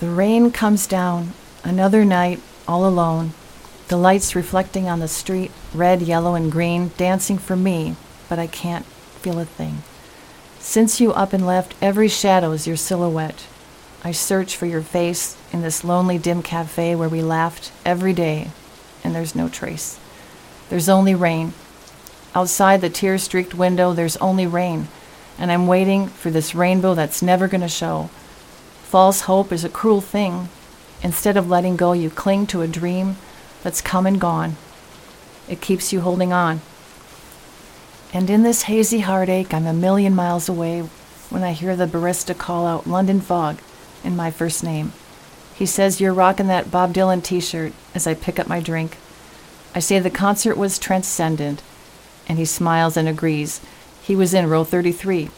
The rain comes down, another night, all alone. The lights reflecting on the street, red, yellow, and green, dancing for me, but I can't feel a thing. Since you up and left, every shadow is your silhouette. I search for your face in this lonely, dim cafe where we laughed every day, and there's no trace. There's only rain. Outside the tear streaked window, there's only rain, and I'm waiting for this rainbow that's never going to show. False hope is a cruel thing. Instead of letting go, you cling to a dream that's come and gone. It keeps you holding on. And in this hazy heartache, I'm a million miles away when I hear the barista call out London Fog in my first name. He says, You're rocking that Bob Dylan t shirt as I pick up my drink. I say the concert was transcendent, and he smiles and agrees. He was in row 33.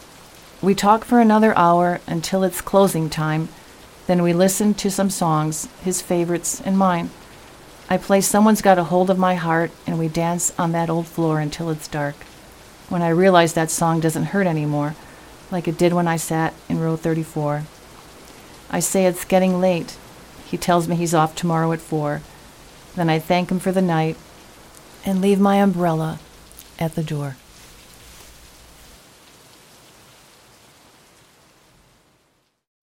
We talk for another hour until it's closing time. Then we listen to some songs, his favorites and mine. I play Someone's Got a Hold of My Heart, and we dance on that old floor until it's dark. When I realize that song doesn't hurt anymore, like it did when I sat in row 34. I say it's getting late. He tells me he's off tomorrow at four. Then I thank him for the night and leave my umbrella at the door.